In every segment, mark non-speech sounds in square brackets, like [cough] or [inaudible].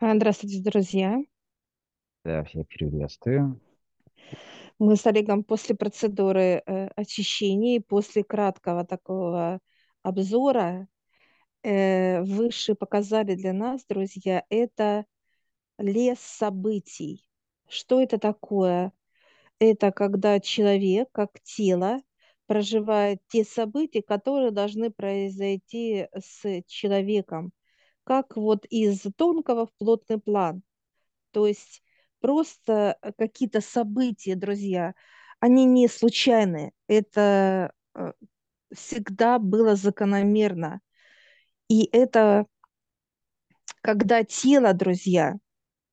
А, Здравствуйте, друзья. Да, всех приветствую. Мы с Олегом после процедуры э, очищения и после краткого такого обзора э, выше показали для нас, друзья, это лес событий. Что это такое? Это когда человек, как тело, проживает те события, которые должны произойти с человеком, как вот из тонкого в плотный план. То есть просто э, какие-то события, друзья, они не случайные. Это э, всегда было закономерно. И это когда тело, друзья,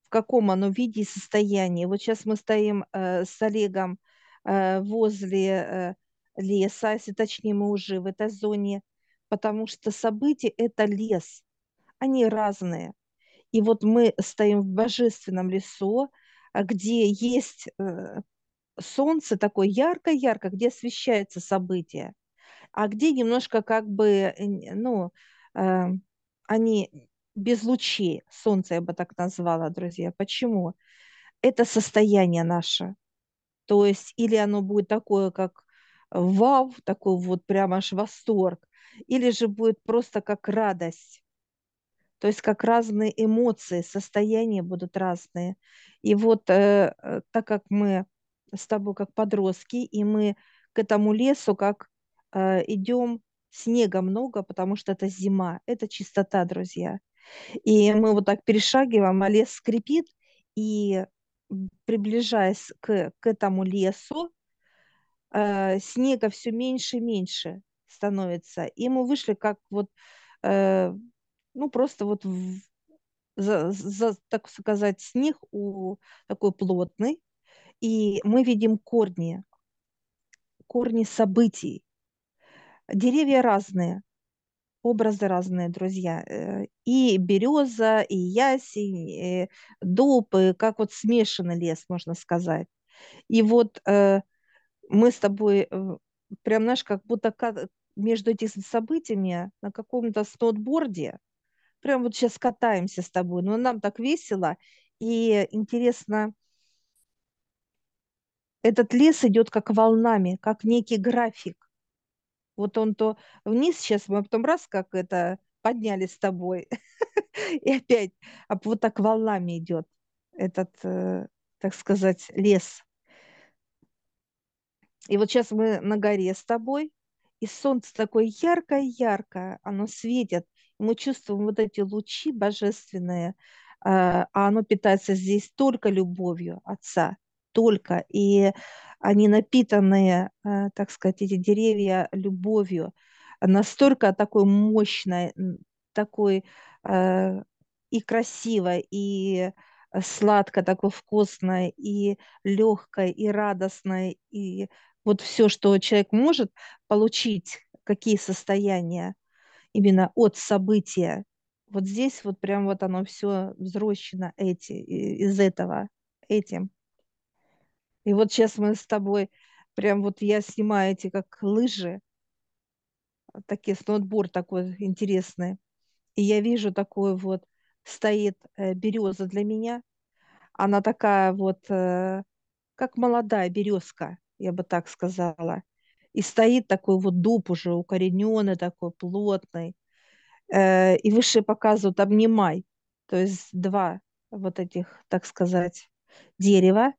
в каком оно виде и состоянии. Вот сейчас мы стоим э, с Олегом э, возле э, леса, если точнее мы уже в этой зоне, потому что события– это лес. Они разные. И вот мы стоим в божественном лесу, а, где есть э, солнце такое ярко-ярко, где освещается событие, а где немножко как бы, ну, э, они без лучей, солнце я бы так назвала, друзья. Почему? Это состояние наше. То есть или оно будет такое, как вау, такой вот прям аж восторг, или же будет просто как радость то есть как разные эмоции, состояния будут разные. И вот э, э, так как мы с тобой как подростки, и мы к этому лесу как э, идем, снега много, потому что это зима, это чистота, друзья. И мы вот так перешагиваем, а лес скрипит, и приближаясь к, к этому лесу, э, снега все меньше и меньше становится. И мы вышли как вот э, ну, просто вот в, за, за, так сказать, снег у, такой плотный, и мы видим корни, корни событий. Деревья разные, образы разные, друзья. Э, И береза, и ясень, и дуб, как вот смешанный лес, можно сказать. И вот э, мы с тобой э, прям, знаешь, как будто между этими событиями на каком-то сноуборде, прям вот сейчас катаемся с тобой, но нам так весело, и интересно, этот лес идет как волнами, как некий график. Вот он то вниз сейчас, мы потом раз как это подняли с тобой, [laughs] и опять а вот так волнами идет этот, э, так сказать, лес. И вот сейчас мы на горе с тобой, и солнце такое яркое-яркое, оно светит, мы чувствуем вот эти лучи божественные, а, а оно питается здесь только любовью Отца, только. И они напитанные, а, так сказать, эти деревья любовью, настолько такой мощной, такой а, и красивой, и сладко, такой вкусной, и легкой, и радостной, и вот все, что человек может получить, какие состояния именно от события. Вот здесь вот прям вот оно все взрощено эти, из этого, этим. И вот сейчас мы с тобой, прям вот я снимаю эти как лыжи, такие сноуборд такой интересный. И я вижу такой вот, стоит э, береза для меня. Она такая вот, э, как молодая березка, я бы так сказала. И стоит такой вот дуб уже укорененный, такой плотный. Э, и выше показывают обнимай. То есть два вот этих, так сказать, дерева.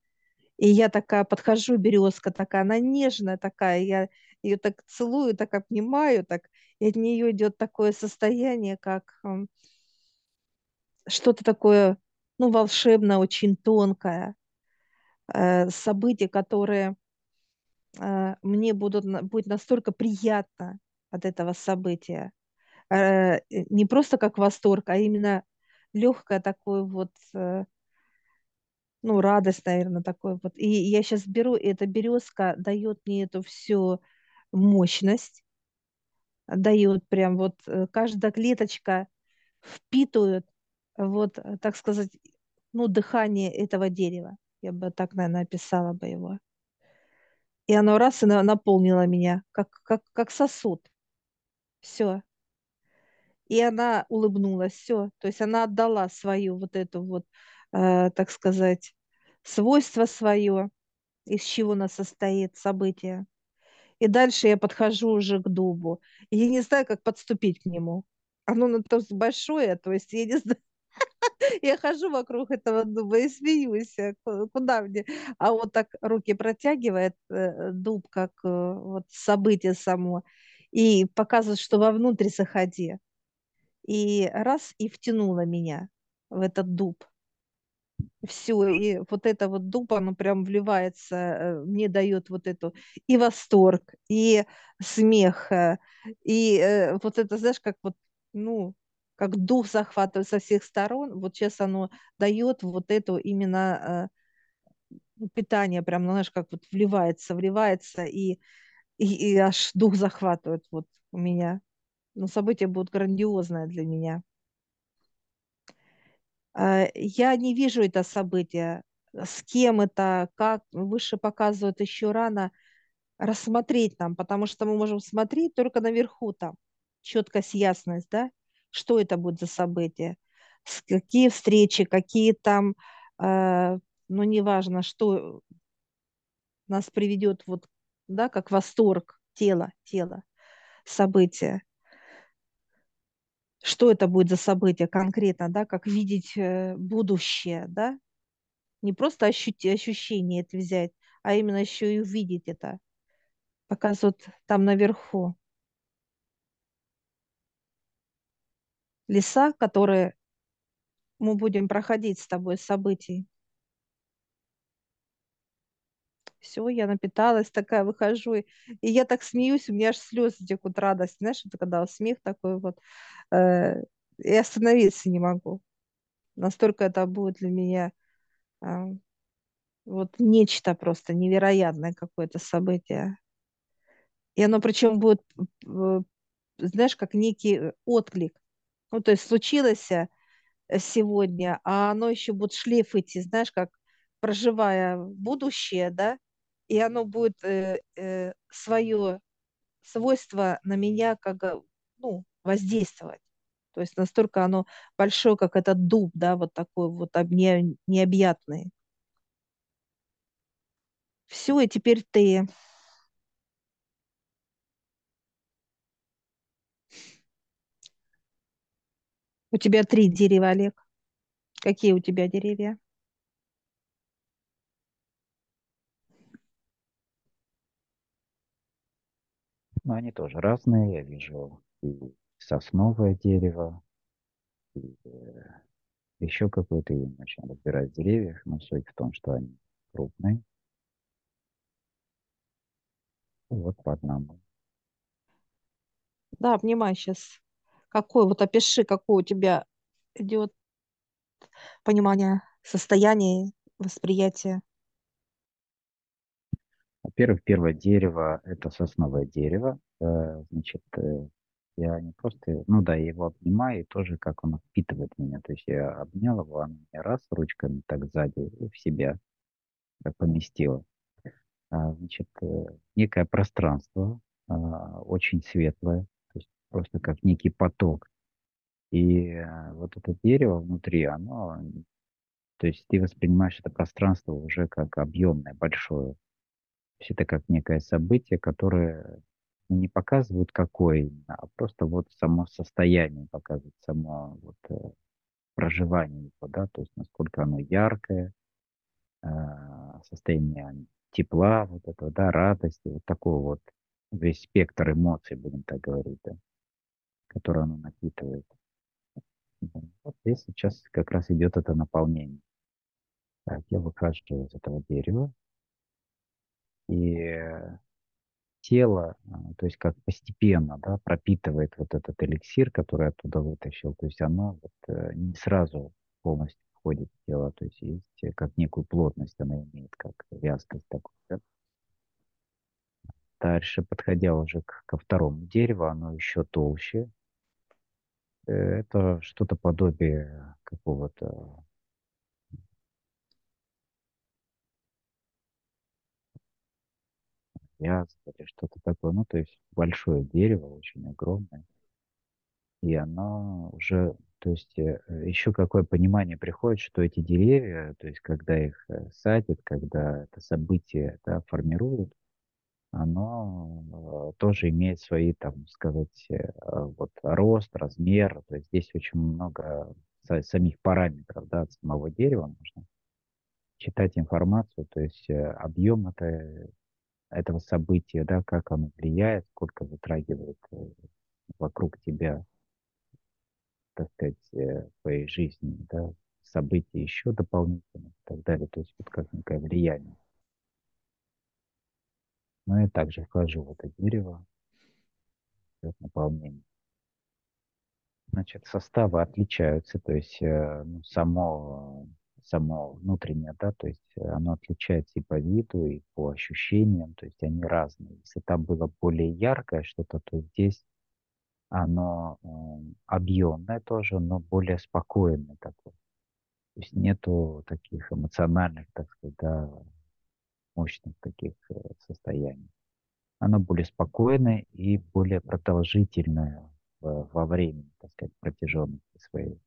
И я такая подхожу, березка такая, она нежная такая, я ее так целую, так обнимаю, так, и от нее идет такое состояние, как что-то такое, ну, волшебное, очень тонкое, э, события, которые э, мне будут, будет настолько приятно от этого события. Э, не просто как восторг, а именно легкое такое вот ну, радость, наверное, такой вот. И я сейчас беру, и эта березка дает мне эту всю мощность, дает прям вот э, каждая клеточка впитывает вот, э, так сказать, ну, дыхание этого дерева. Я бы так, наверное, описала бы его. И оно раз и наполнило меня, как, как, как сосуд. Все. и она улыбнулась, все, то есть она отдала свою вот эту вот, э, так сказать, свойство свое, из чего она состоит событие. И дальше я подхожу уже к дубу. И я не знаю, как подступить к нему. Оно на то большое, то есть я не [laughs] знаю. [laughs] Я хожу вокруг этого дуба и смеюсь. а Куда мне? А вот так руки протягивает э, дуб, как э, вот событие само, и показывает, что вовнутрь заходи. И раз, и втянула меня в этот дуб все, и вот это вот дуб, оно прям вливается, э, мне дает вот эту и восторг, и смех, э, и э, вот это, знаешь, как вот, ну, как дух захватывает со всех сторон, вот сейчас оно дает вот это именно ну, питание, прям, ну, знаешь, как вот вливается, вливается, и, и, и аж дух захватывает вот у меня. Но событие будет грандиозное для меня. Э, Я не вижу это событие. С кем это, как, выше показывают еще рано рассмотреть нам, потому что мы можем смотреть только наверху там, четкость, ясность, да, что это будет за событие, какие встречи, какие там, э, ну, неважно, что нас приведет вот, да, как восторг тела, тела, события что это будет за событие конкретно, да, как видеть э, будущее, да, не просто ощути, ощущение это взять, а именно еще и увидеть это. Показывают там наверху. Леса, которые мы будем проходить с тобой событий. Все, я напиталась, такая выхожу, и, и я так смеюсь, у меня аж слезы текут радость, знаешь, это когда смех такой вот, э, и остановиться не могу. Настолько это будет для меня э, вот нечто просто невероятное какое-то событие. И оно причем будет, э, знаешь, как некий отклик. Ну, то есть случилось э, сегодня, а оно еще будет шлейф идти, знаешь, как проживая будущее, да, и оно будет э, э, свое свойство на меня как, э, ну, воздействовать. То есть настолько оно большое, как этот дуб, да, вот такой вот не, необъятный. Все, и теперь ты. У тебя три дерева, Олег. Какие у тебя деревья? Но они тоже разные. Я вижу и сосновое дерево, и э, еще какое-то. Я не очень разбираюсь в деревьях, но суть в том, что они крупные. Вот по одному. Да, внимай сейчас. Какой, вот опиши, какое у тебя идет понимание состояния, восприятия. Во-первых, первое дерево – это сосновое дерево. Э, Значит, э, я не просто, ну да, я его обнимаю, и тоже как он впитывает меня. То есть я обнял его, он меня раз ручками так сзади в себя э, поместила. А, Значит, некое пространство, а, очень светлое, просто как некий поток. И э, вот это дерево внутри, оно, то есть ты воспринимаешь это пространство уже как объемное, большое. То есть это как некое событие, которое не показывает какое а просто вот само состояние показывает, само вот э, проживание его, да, то есть насколько оно яркое, э, состояние тепла, вот этого, да, радости, вот такого вот весь спектр эмоций, будем так говорить, да, который оно напитывает. Вот здесь сейчас как раз идет это наполнение. Так, я выхожу из этого дерева, и тело, а, то есть как постепенно, да, пропитывает вот этот эликсир, который оттуда вытащил, то есть оно вот э, не сразу полностью входит в тело, то есть есть э, как некую плотность она имеет, как вязкость такую. Да? Дальше, подходя уже ко второму дереву, оно еще толще. Э, Это что-то подобие какого-то вяза или что-то такое. Ну, то есть большое дерево, очень огромное. и оно уже, то есть э, еще какое понимание приходит, что эти деревья, то есть когда их э, садят, когда это событие да, формируют, оно э, тоже имеет свои, там, сказать, э, вот рост, размер. То есть здесь очень много са- самих параметров, да, от самого дерева можно читать информацию, то есть э, объем это, этого события, да, как оно влияет, сколько затрагивает вокруг тебя, так сказать, твоей жизни, да, события еще дополнительно и так далее. То есть вот как некое влияние. Но я также вхожу в это дерево, это наполнение. Значит, составы отличаются, то есть э, ну, само, само внутреннее, да, то есть э, оно отличается и по виду, и по ощущениям, то есть они разные. Если там было более яркое что-то, то здесь оно э, объемное тоже, но более спокойное такое. То есть нету таких эмоциональных, так сказать, да, мощных таких э, состояний. Оно более спокойное и более продолжительное во времени, так сказать, протяженности своей.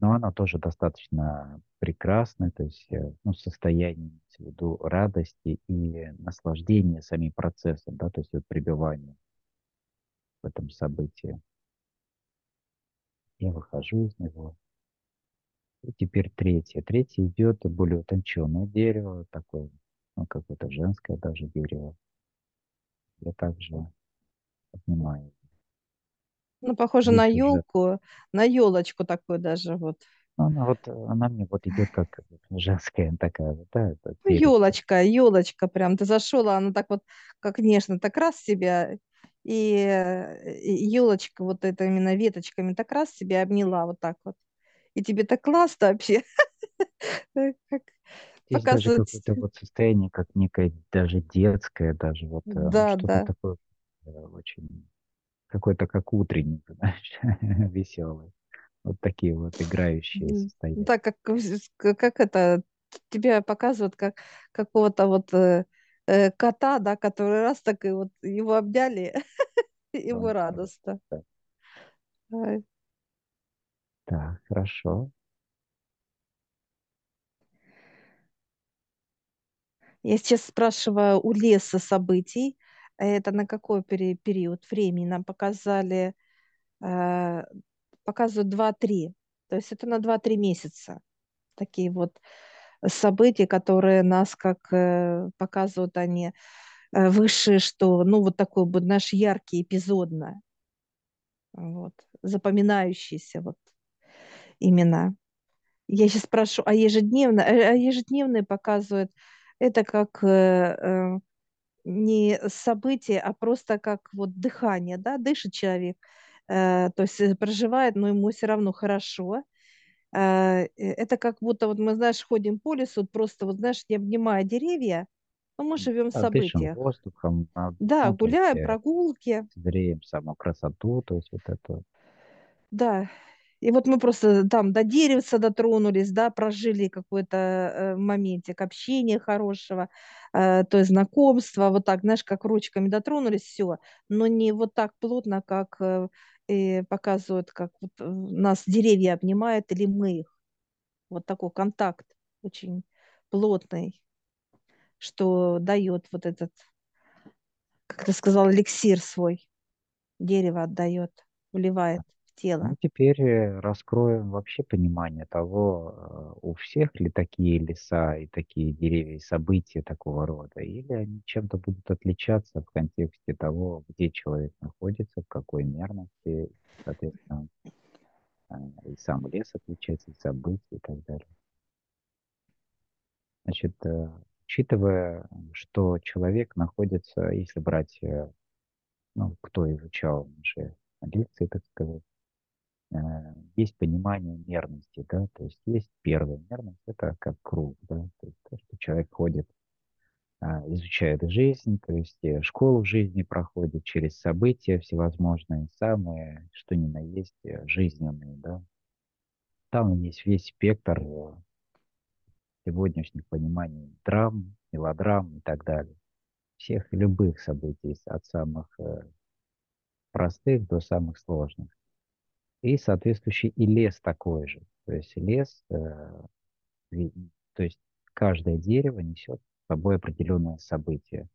Но оно тоже достаточно прекрасное, то есть э, ну, состояние, в виду радости и наслаждения самим процессом, да, то есть вот пребывание в этом событии. Я выхожу из него. И теперь третье. Третье идет более утонченное дерево, такое, ну, какое-то женское даже дерево. Я также поднимаю. Ну, похоже на Здесь уже елку, на елочку такую даже вот. Ну, она вот, она мне вот идет как [laughs] женская такая, вот, да, это Ну, елочка, елочка прям. Ты зашел, а она так вот, как нежно, так раз себя, и елочка вот это именно веточками так раз себя обняла вот так вот. И тебе так классно вообще. [laughs] Как Здесь даже показывать. какое-то вот состояние, как некое даже детское, даже вот, э, ну, Да, что-то да. такое э, очень, какое-то как утренник, [laughs] знаешь, веселый. Вот такие вот играющие М, состояния. Так как, как это тебя показывают как какого-то вот э, э, кота, да, который раз так и вот его обняли, [laughs] да, радостно. Так, хорошо. Я сейчас спрашиваю у леса событий. Это на какой пери- период времени нам показали? э, Показывают два-три. То есть это на два-три месяца. Такие вот события, которые нас как э, показывают они э, высшие, что, ну, вот такой вот наш яркий, эпизодно, вот, запоминающиеся вот имена. Я сейчас спрошу, а ежедневно, э, а ежедневные показывают это как э, э, не событие, а просто как вот дыхание, да, дышит человек, э, то есть э, проживает, но ему все равно хорошо. Э, это как будто вот мы, знаешь, ходим по лесу, вот просто вот, знаешь, не обнимая деревья, но мы живем в событиях. воздухом, а, Да, ну, гуляем, прогулки, зреем саму красоту, то есть вот это. да. И вот мы просто там до деревца дотронулись, да, прожили какой-то э, моментик общения хорошего, э, то есть знакомства, вот так, знаешь, как ручками дотронулись, все, но не вот так плотно, как э, показывают, как вот, нас деревья обнимают или мы их. Вот такой контакт очень плотный, что дает вот этот, как ты сказал, эликсир свой, дерево отдает, вливает в Ну, теперь э, раскроем вообще понимание того, э, у всех ли такие леса и такие деревья и события такого рода, или они чем-то будут отличаться в контексте того, где человек находится, в какой мерности, соответственно, э, и сам лес отличается, и события и так далее. Значит, учитывая, что человек находится, если брать, ну, кто изучал наши лекции, так сказать, есть понимание мерности, да, то есть есть первая мерность, это как круг, да, то есть то, что человек ходит, а, изучает жизнь, то есть э, школу жизни проходит через события всевозможные, самые, что ни на есть, э, жизненные, да. Там есть весь спектр э, сегодняшних пониманий драм, мелодрам и так далее. Всех любых событий, от самых э, простых до самых сложных. И соответствующий и лес такой же. То есть лес, э, то есть каждое дерево несет с собой определенное событие.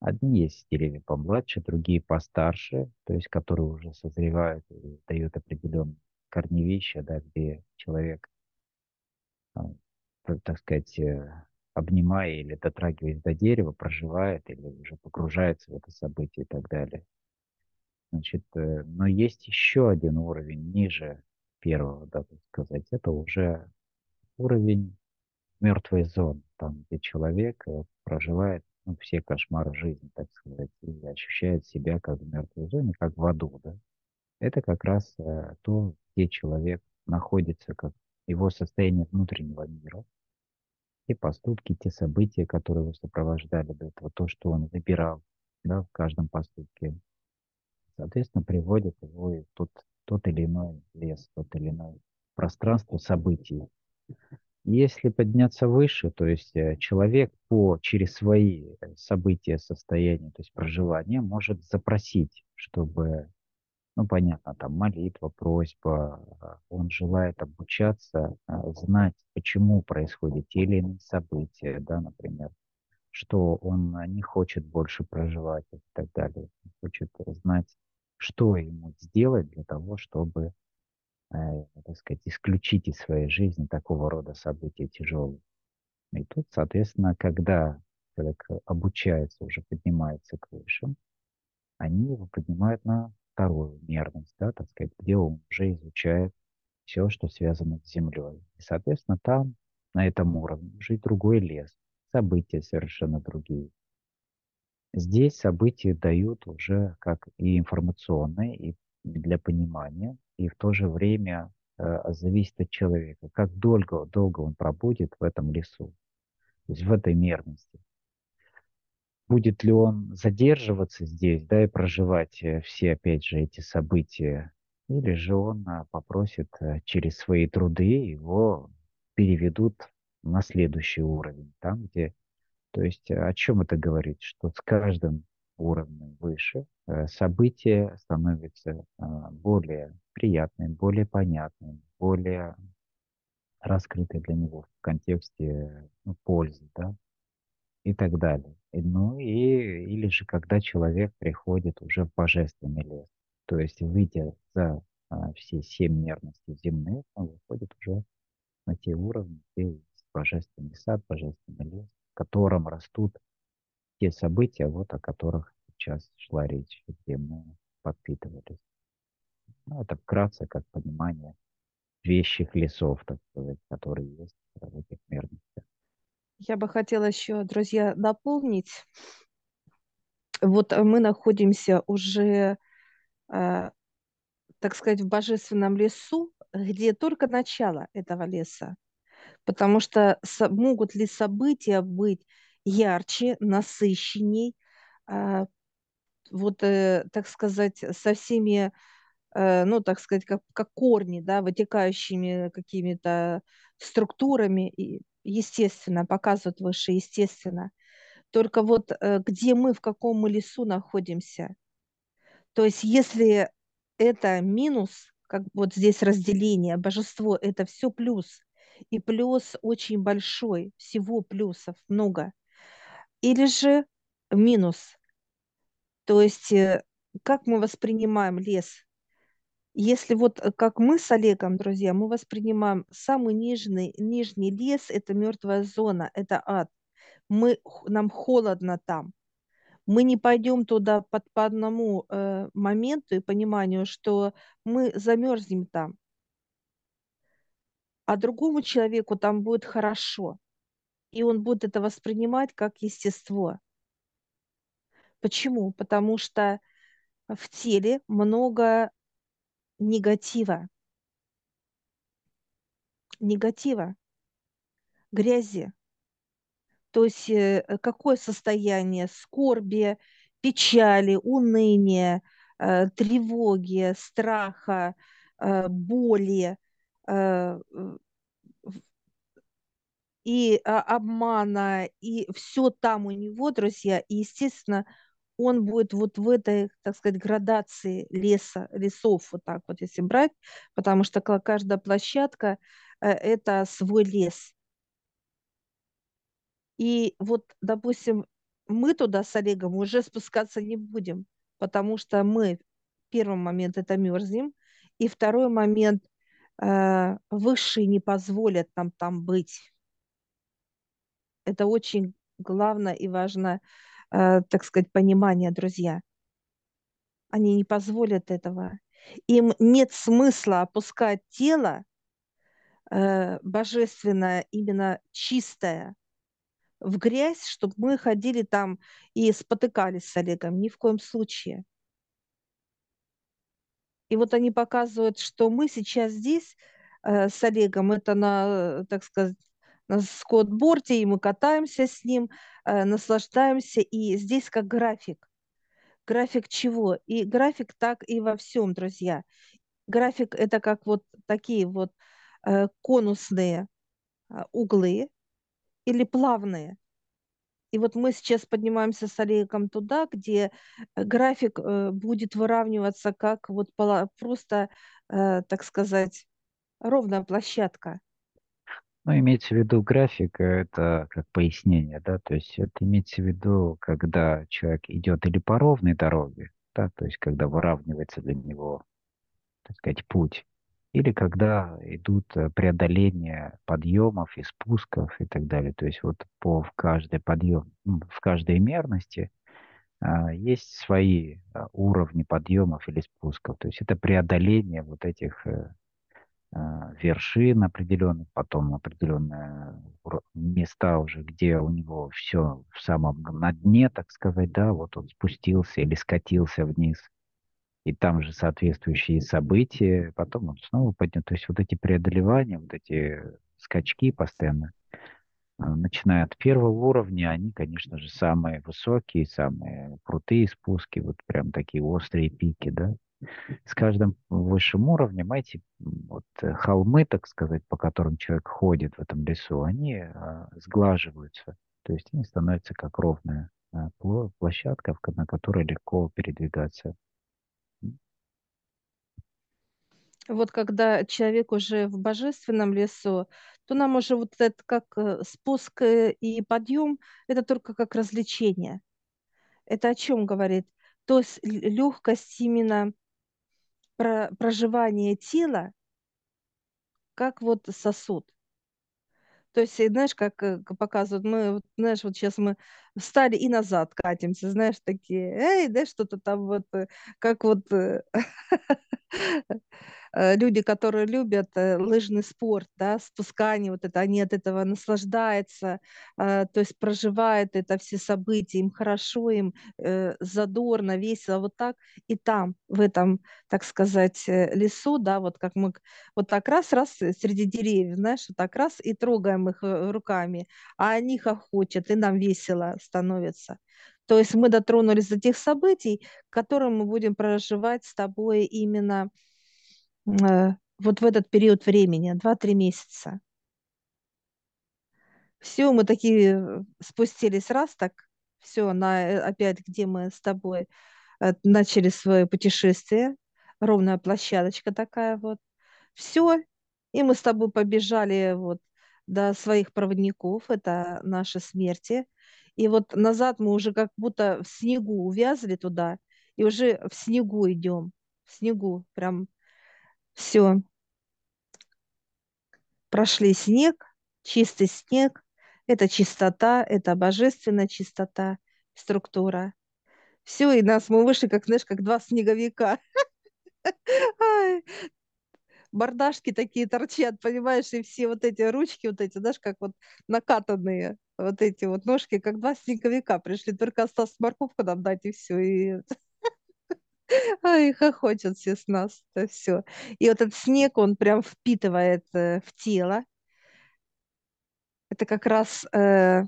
Одни есть деревья помладше, другие постарше, то есть которые уже созревают и дают определенные корневища, да, где человек, а, так сказать, э, обнимая или дотрагиваясь до дерева, проживает или уже погружается в это событие и так далее. Значит, э, но есть еще один уровень ниже первого, да, так сказать. Это уже уровень мертвой зоны, там, где человек э, проживает ну, все кошмары жизни, так сказать, и ощущает себя как в мертвой зоне, как в аду, да. Это как раз э, то, где человек находится, как его состояние внутреннего мира, те поступки, те события, которые его сопровождали до этого, то, что он выбирал да, в каждом поступке, соответственно, приводит его в тот, тот или иной лес, тот или иное пространство событий, если подняться выше, то есть э, человек по, через свои э, события, состояния, то есть проживания, может запросить, чтобы, ну, понятно, там молитва, просьба, а, он желает обучаться, а, знать, почему происходят те или иные события, да, например, что он не хочет больше проживать и так далее, хочет знать, что ему сделать для того, чтобы Э, так сказать, исключить из своей жизни такого рода события тяжелые. И тут, соответственно, когда человек обучается, уже поднимается к высшим, они его поднимают на вторую мерность, да, так сказать, где он уже изучает все, что связано с Землей. И, соответственно, там, на этом уровне, уже и другой лес, события совершенно другие. Здесь события дают уже как и информационные, и для понимания, и в то же время э, зависит от человека, как долго, долго он пробудет в этом лесу, то есть в этой мерности. Будет ли он задерживаться здесь, да, и проживать э, все, опять же, эти события, или же он э, попросит э, через свои труды его переведут на следующий уровень, там, где... То есть о чем это говорит? Что с каждым уровнем выше Э, события становятся а, более приятным, более понятным, более раскрыты для него в контексте ну, пользы, да, и так далее. Ну и, или же когда человек приходит уже в божественный лес, то есть выйдя за а, все семь мерностей земных, он выходит уже на те уровни, где есть божественный сад, божественный лес, котором растут те события, вот о которых сейчас шла речь, где мы подпитывались. Ну, это вкратце как понимание вещих лесов, так сказать, которые есть в этих мерностях. Я бы хотела еще, друзья, дополнить. Вот мы находимся уже, э, так сказать, в божественном лесу, где только начало этого леса. Потому что могут ли события быть ярче, насыщенней, э, вот, э, так сказать, со всеми, э, ну, так сказать, как, как корни, да, вытекающими какими-то структурами, и, естественно, показывают выше, естественно. Только вот э, где мы, в каком мы лесу находимся. То есть если это минус, как вот здесь разделение, божество, это все плюс. И плюс очень большой, всего плюсов много. Или же минус, то есть э, как мы воспринимаем лес? Если вот э, как мы с Олегом, друзья, мы воспринимаем самый нижний, нижний лес, это мертвая зона, это ад. Мы, нам холодно там. Мы не пойдем туда под, по одному э, моменту и пониманию, что мы замерзнем там. А другому человеку там будет хорошо. И он будет это воспринимать как естество. Почему? Потому что в теле много негатива. Негатива, грязи. То есть э, какое состояние скорби, печали, уныния, э, тревоги, страха, э, боли и а, обмана, и все там у него, друзья, и, естественно, он будет вот в этой, так сказать, градации леса, лесов, вот так вот если брать, потому что каждая площадка э, – это свой лес. И вот, допустим, мы туда с Олегом уже спускаться не будем, потому что мы, первый момент, это мерзнем, и второй момент, э, высшие не позволят нам там быть. Это очень главное и важно, э, так сказать, понимание, друзья. Они не позволят этого. Им нет смысла опускать тело э, божественное, именно чистое, в грязь, чтобы мы ходили там и спотыкались с Олегом. Ни в коем случае. И вот они показывают, что мы сейчас здесь э, с Олегом, это на, так сказать, на скотборде, и мы катаемся с ним, э, наслаждаемся, и здесь как график. График чего? И график так и во всем, друзья. График это как вот такие вот э, конусные э, углы или плавные. И вот мы сейчас поднимаемся с Олегом туда, где э, график э, будет выравниваться как вот просто, э, так сказать, ровная площадка. Ну, имеется в виду график, это как пояснение, да, то есть это имеется в виду, когда человек идет или по ровной дороге, да, то есть когда выравнивается для него, так сказать, путь, или когда идут э, преодоления подъемов и спусков и так далее. То есть вот по в каждой подъем, в каждой мерности а, есть свои а, уровни подъемов или спусков. То есть это преодоление вот этих а, вершин определенных, потом определенные места уже, где у него все в самом на дне, так сказать, да, вот он спустился или скатился вниз – и там же соответствующие события, потом он снова поднят. То есть вот эти преодолевания, вот эти скачки постоянно, а, начиная от первого уровня, они, конечно же, самые высокие, самые крутые спуски, вот прям такие острые пики, да. С каждым высшим уровнем эти вот холмы, так сказать, по которым человек ходит в этом лесу, они а, сглаживаются, то есть они становятся как ровная а, площадка, на которой легко передвигаться вот когда человек уже в божественном лесу, то нам уже вот это как э, спуск э, и подъем, это только как развлечение. Это о чем говорит? То есть легкость именно про проживания тела, как вот сосуд. То есть, знаешь, как э, показывают, мы, знаешь, вот сейчас мы встали и назад катимся, знаешь, такие, эй, да, что-то там вот, как вот Э, [laughs] люди, которые любят э, лыжный спорт, да, спускание, вот это, они от этого наслаждаются, э, то есть проживают это все события, им хорошо, им задорно, весело, вот так и там, в этом, так сказать, лесу, да, вот как мы вот так раз-раз среди деревьев, знаешь, вот так раз и трогаем их руками, а они хохочут, и нам весело становится. То есть мы дотронулись до тех событий, которые мы будем проживать с тобой именно Э, вот в этот период времени, 2-3 месяца. Все, мы такие э, спустились раз так, все, на, э, опять, где мы с тобой начали свое путешествие, ровная площадочка такая вот. Все, и мы с тобой побежали вот до своих проводников, это наши смерти. И вот назад мы уже как будто в снегу увязли туда, и уже в снегу идем, в снегу, прям все. Прошли снег, чистый снег. Это чистота, это божественная чистота, структура. Все, и нас мы вышли, как, знаешь, как два снеговика. [laughs] Бардашки такие торчат, понимаешь, и все вот эти ручки, вот эти, знаешь, как вот накатанные, вот эти вот ножки, как два снеговика пришли, только осталось морковку нам дать, и все, и [laughs] Ай, хохочут все с нас, это все. И вот этот снег, он прям впитывает э, в тело. Это как раз э,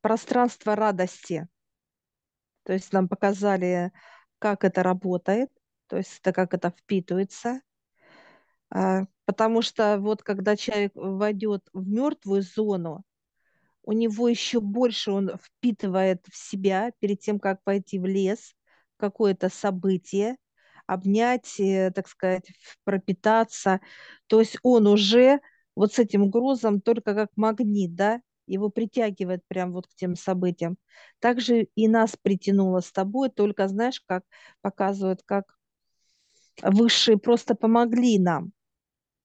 пространство радости. То есть нам показали, как это работает, то есть это как это впитывается. А, потому что вот когда человек войдет в мертвую зону, у него еще больше он впитывает в себя перед тем, как пойти в лес, какое-то событие, обнять, э, так сказать, пропитаться. То есть он уже вот с этим грузом только как магнит, да, его притягивает прям вот к тем событиям. Также и нас притянуло с тобой, только знаешь, как показывают, как высшие просто помогли нам.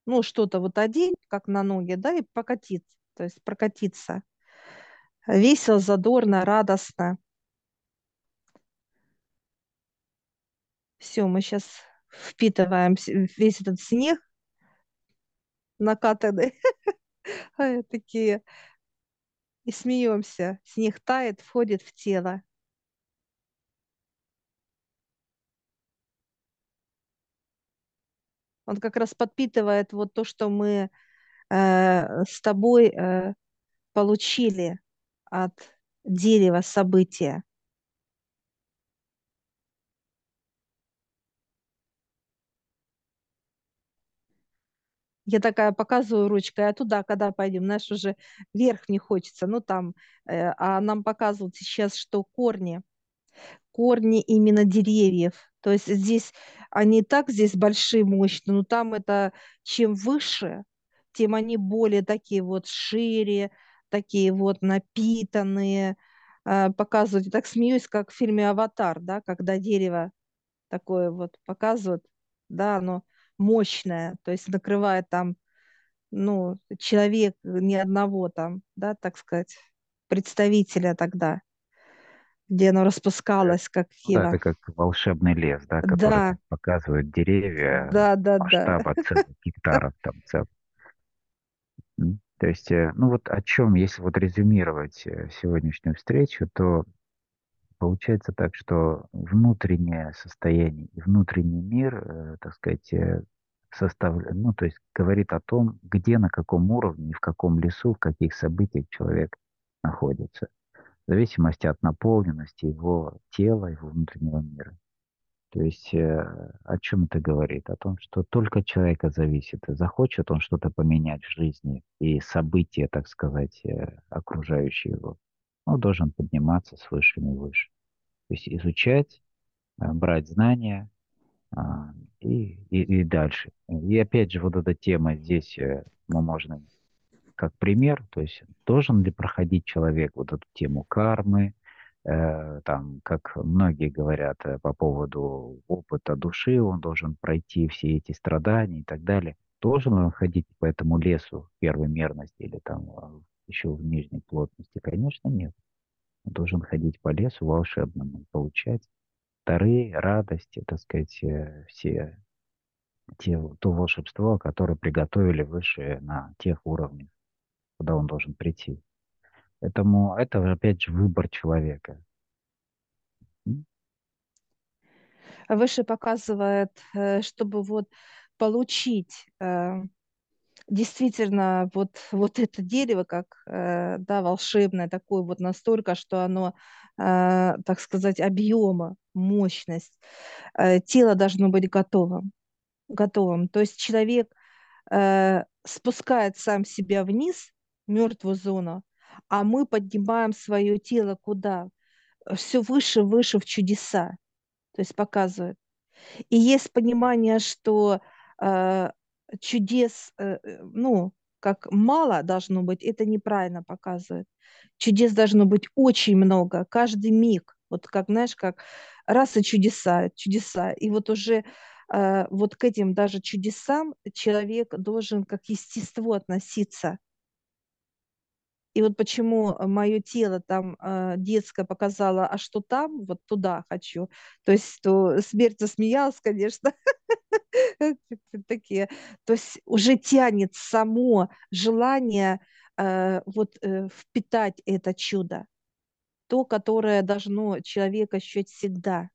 Ну, что-то вот одеть, как на ноги, да, и покатиться, то есть прокатиться. Весело, задорно, радостно. Все, мы сейчас впитываем весь этот снег накатанный. [laughs] Такие. И смеемся. Снег тает, входит в тело. Он как раз подпитывает вот то, что мы э, с тобой э, получили от дерева события. Я такая показываю ручкой, а туда, когда пойдем, знаешь, уже вверх не хочется, ну там, э, а нам показывают сейчас, что корни, корни именно деревьев, то есть здесь они так здесь большие, мощные, но там это чем выше, тем они более такие вот шире, такие вот напитанные, э, показывают. Я так смеюсь, как в фильме «Аватар», да, когда дерево такое вот показывают, да, оно мощное, то есть накрывает там, ну, человек ни одного там, да, так сказать, представителя тогда, где оно распускалось, как Ну да, это как волшебный лес, да, который Да, показывает деревья да, да, да. масштаба целых гектаров там целых. То есть, э, ну вот о чем, если вот резюмировать э, сегодняшнюю встречу, то получается так, что внутреннее состояние и внутренний мир, э, так сказать, состав, ну то есть говорит о том, где, на каком уровне, в каком лесу, в каких событиях человек находится, в зависимости от наполненности его тела, его внутреннего мира. То есть э, о чем это говорит? О том, что только человека зависит, захочет он что-то поменять в жизни и события, так сказать, э, окружающие его, он должен подниматься с высшими и выше. То есть изучать, э, брать знания а, и, и, и дальше. И опять же, вот эта тема здесь мы можем как пример, то есть должен ли проходить человек вот эту тему кармы, там, как многие говорят э, по поводу опыта души, он должен пройти все эти страдания и так далее. Должен он ходить по этому лесу первой мерности или там э, еще в нижней плотности? Конечно, нет. Он должен ходить по лесу волшебному, получать дары, радости, так сказать, э, все те, то волшебство, которое приготовили выше на тех уровнях, куда он должен прийти. Поэтому это, опять же, выбор человека. Выше показывает, э, чтобы вот получить э, действительно вот, вот это дерево, как э, да, волшебное, такое вот настолько, что оно, так сказать, объема, мощность. Тело должно быть готовым. готовым. То есть человек спускает сам себя вниз, мертвую зону, а мы поднимаем свое тело куда? Все выше, выше в чудеса то есть показывает. И есть понимание, что э, чудес, э, э, ну, как мало должно быть, это неправильно показывает. Чудес должно быть очень много, каждый миг. Вот как, знаешь, как раз и чудеса, чудеса. И вот уже э, вот к этим даже чудесам человек должен как естество относиться. И вот почему мое тело там э, детское показало, а что там, вот туда хочу. То есть то смерть засмеялась, конечно. [laughs] Такие. То есть уже тянет само желание э, вот э, впитать это чудо. То, которое должно человек ощущать всегда.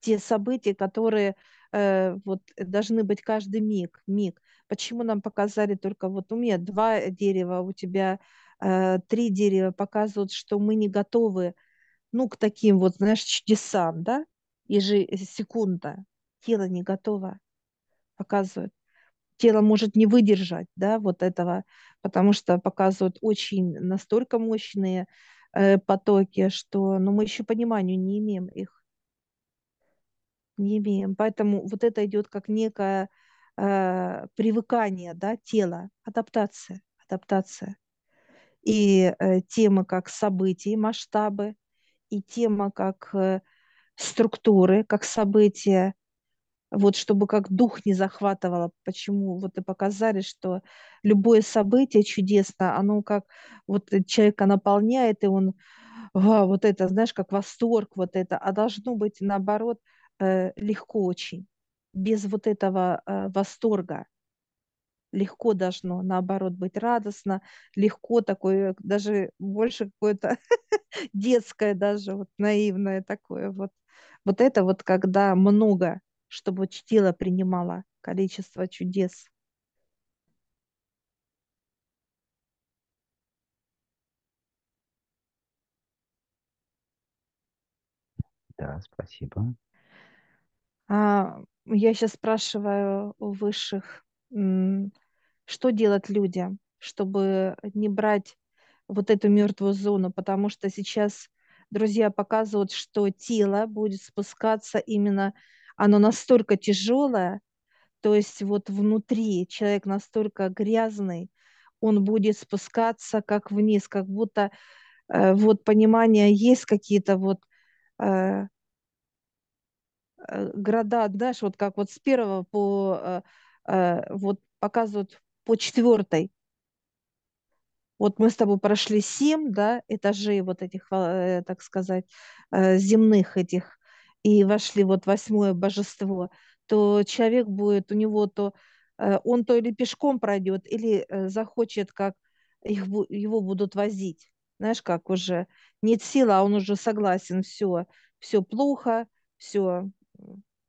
Те события, которые э, вот должны быть каждый миг, миг. Почему нам показали только вот у меня два дерева, у тебя э, три дерева показывают, что мы не готовы, ну, к таким вот, знаешь, чудесам, да, ежесекунда. Тело не готово, показывает. тело может не выдержать, да, вот этого, потому что показывают очень настолько мощные э, потоки, что, ну, мы еще пониманию не имеем их, не имеем. Поэтому вот это идет как некое э, привыкание, да, тела, адаптация, адаптация. И э, темы как события, масштабы, и тема как э, структуры, как события, вот чтобы как дух не захватывало. Почему? Вот и показали, что любое событие чудесно, оно как вот человека наполняет, и он, вау, вот это, знаешь, как восторг, вот это, а должно быть наоборот легко очень, без вот этого э, восторга. Легко должно, наоборот, быть радостно, легко такое, даже больше какое-то [laughs] детское даже, вот наивное такое вот. Вот это вот когда много чтобы тело принимало количество чудес. Да, спасибо. А, я сейчас спрашиваю у высших, что делать людям, чтобы не брать вот эту мертвую зону, потому что сейчас друзья показывают, что тело будет спускаться именно, оно настолько тяжелое, то есть вот внутри человек настолько грязный, он будет спускаться как вниз, как будто э, вот понимание есть какие-то вот э, города, знаешь, вот как вот с первого по э, э, вот показывают по четвертой. Вот мы с тобой прошли семь, да, этажей вот этих, э, так сказать, э, земных этих, и вошли вот восьмое божество, то человек будет, у него то, э, он то или пешком пройдет, или э, захочет, как их, его будут возить. Знаешь, как уже нет силы, а он уже согласен, все, все плохо, все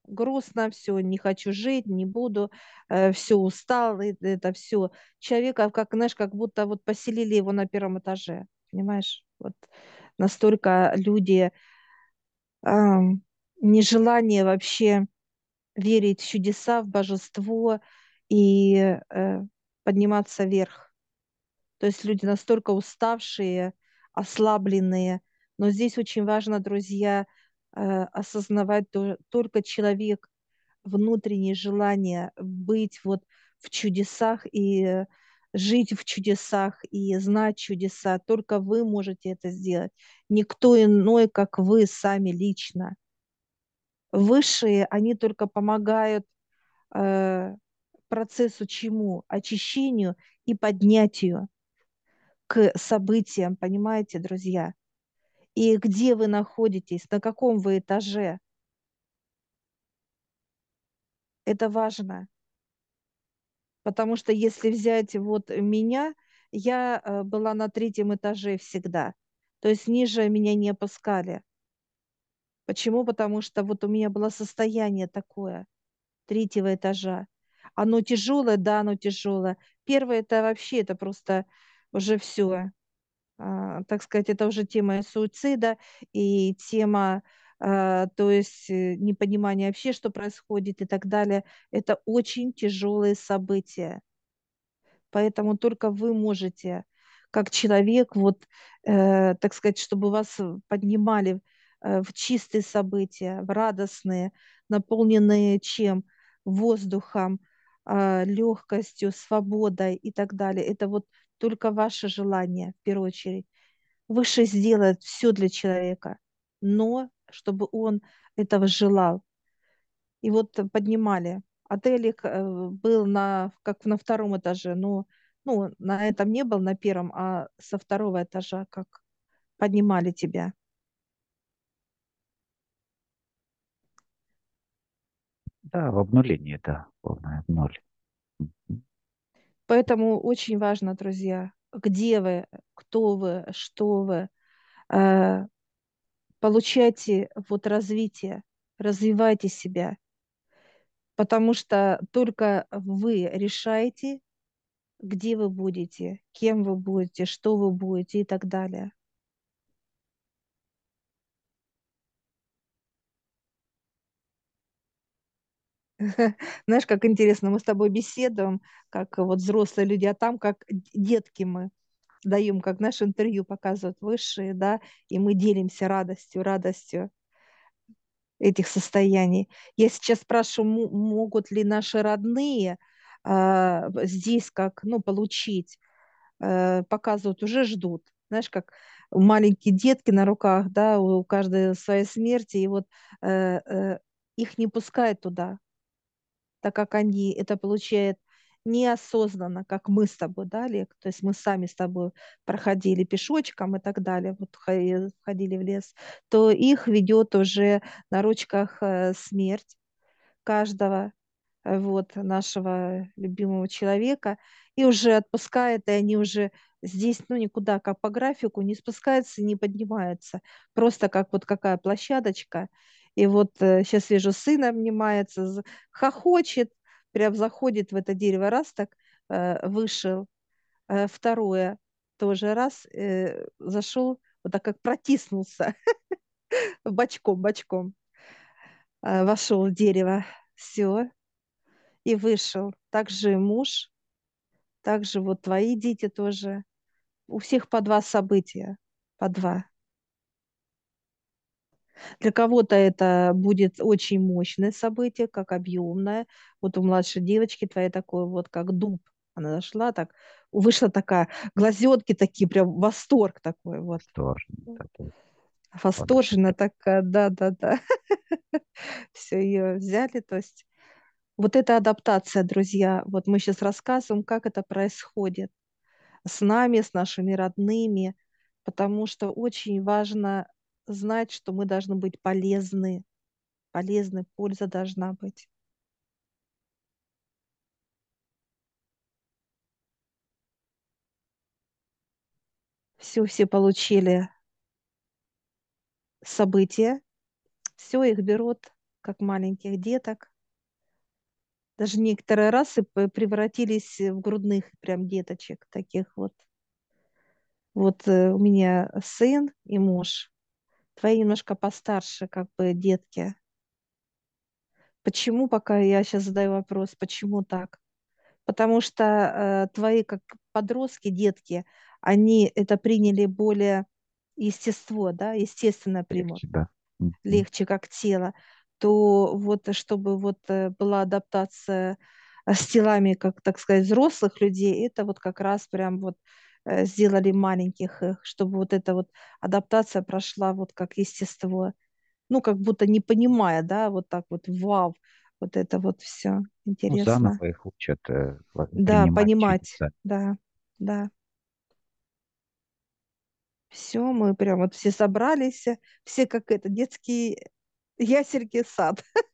грустно, все, не хочу жить, не буду, э, все устал, это все. Человека, как, знаешь, как будто вот поселили его на первом этаже, понимаешь? Вот настолько люди э, нежелание вообще верить в чудеса, в божество и э, подниматься вверх. То есть люди настолько уставшие, ослабленные. Но здесь очень важно, друзья, осознавать то, только человек внутреннее желание быть вот в чудесах и жить в чудесах и знать чудеса. Только вы можете это сделать. Никто иной, как вы сами лично. Высшие, они только помогают э, процессу чему? Очищению и поднятию к событиям, понимаете, друзья? И где вы находитесь, на каком вы этаже. Это важно. Потому что если взять вот меня, я э, была на третьем этаже всегда. То есть ниже меня не опускали. Почему? Потому что вот у меня было состояние такое, третьего этажа. Оно тяжелое, да, оно тяжелое. Первое это вообще, это просто уже все. А, так сказать, это уже тема суицида и тема, а, то есть э, непонимания вообще, что происходит и так далее. Это очень тяжелые события. Поэтому только вы можете, как человек, вот, э, так сказать, чтобы вас поднимали э, в чистые события, в радостные, наполненные чем? Воздухом, э, легкостью, свободой и так далее. Это вот только ваше желание, в первую очередь. Выше сделает все для человека, но чтобы он этого желал. И вот поднимали. Отель э, был на, как на втором этаже, но ну, на этом не был, на первом, а со второго этажа как поднимали тебя. Да, в обнулении, да, полное ноль. Поэтому очень важно, друзья, где вы, кто вы, что вы. Э, получайте вот развитие, развивайте себя, потому что только вы решаете, где вы будете, кем вы будете, что вы будете и так далее. [laughs] Знаешь, как интересно, мы с тобой беседуем, как вот взрослые люди, а там как детки мы даем, как наше интервью показывают высшие, да, и мы делимся радостью, радостью этих состояний. Я сейчас спрашиваю, могут ли наши родные э, здесь как, ну, получить, э, показывают, уже ждут. Знаешь, как маленькие детки на руках, да, у каждой своей смерти, и вот э, э, их не пускают туда, так как они это получают неосознанно, как мы с тобой, да, Олег? То есть мы сами с тобой проходили пешочком и так далее, вот ходили в лес, то их ведет уже на ручках э, смерть каждого э, вот нашего любимого человека и уже отпускает, и они уже здесь, ну, никуда, как по графику, не спускаются, не поднимаются. Просто как вот какая площадочка. И вот сейчас э, вижу, сын обнимается, хохочет, прям заходит в это дерево, раз так э, вышел, э, второе тоже раз зашел, вот так как протиснулся [laughs] бочком, бочком, вошел в дерево, все, и вышел. Также муж, также вот твои дети тоже. У всех по два события, по два. Для кого-то это будет очень мощное событие, как объемное. Вот у младшей девочки твоей такое вот, как дуб. Она зашла так, вышла такая, глазетки такие, прям восторг такой вот. Восторженно такой. Восторженно такая, да-да-да. [laughs] Все, ее взяли, то есть вот эта адаптация, друзья, вот мы сейчас рассказываем, как это происходит с нами, с нашими родными, потому что очень важно знать, что мы должны быть полезны. Полезны, польза должна быть. Все, все получили события, все их берут, как маленьких деток. Даже некоторые расы превратились в грудных прям деточек таких вот. Вот э, у меня сын и муж, твои немножко постарше, как бы детки. Почему, пока я сейчас задаю вопрос, почему так? Потому что э, твои как подростки, детки, они это приняли более естество, да, естественно примут. Легче, да. Легче, как тело. То вот, чтобы вот э, была адаптация э, с телами, как, так сказать, взрослых людей, это вот как раз прям вот сделали маленьких их, чтобы вот эта вот адаптация прошла вот как естество ну, как будто не понимая, да, вот так вот, вау, вот это вот все Ну, интересно. заново их учат э, Да, понимать, через да, да. Все, мы прям вот все собрались, все как это, детский ясельки сад. [laughs]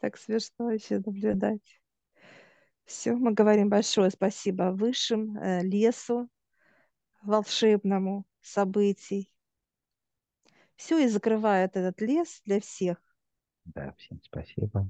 Так смешно еще наблюдать. Все, мы говорим большое спасибо высшим, э, лесу, волшебному событий. Все, и закрывает этот лес для всех. Да, всем спасибо.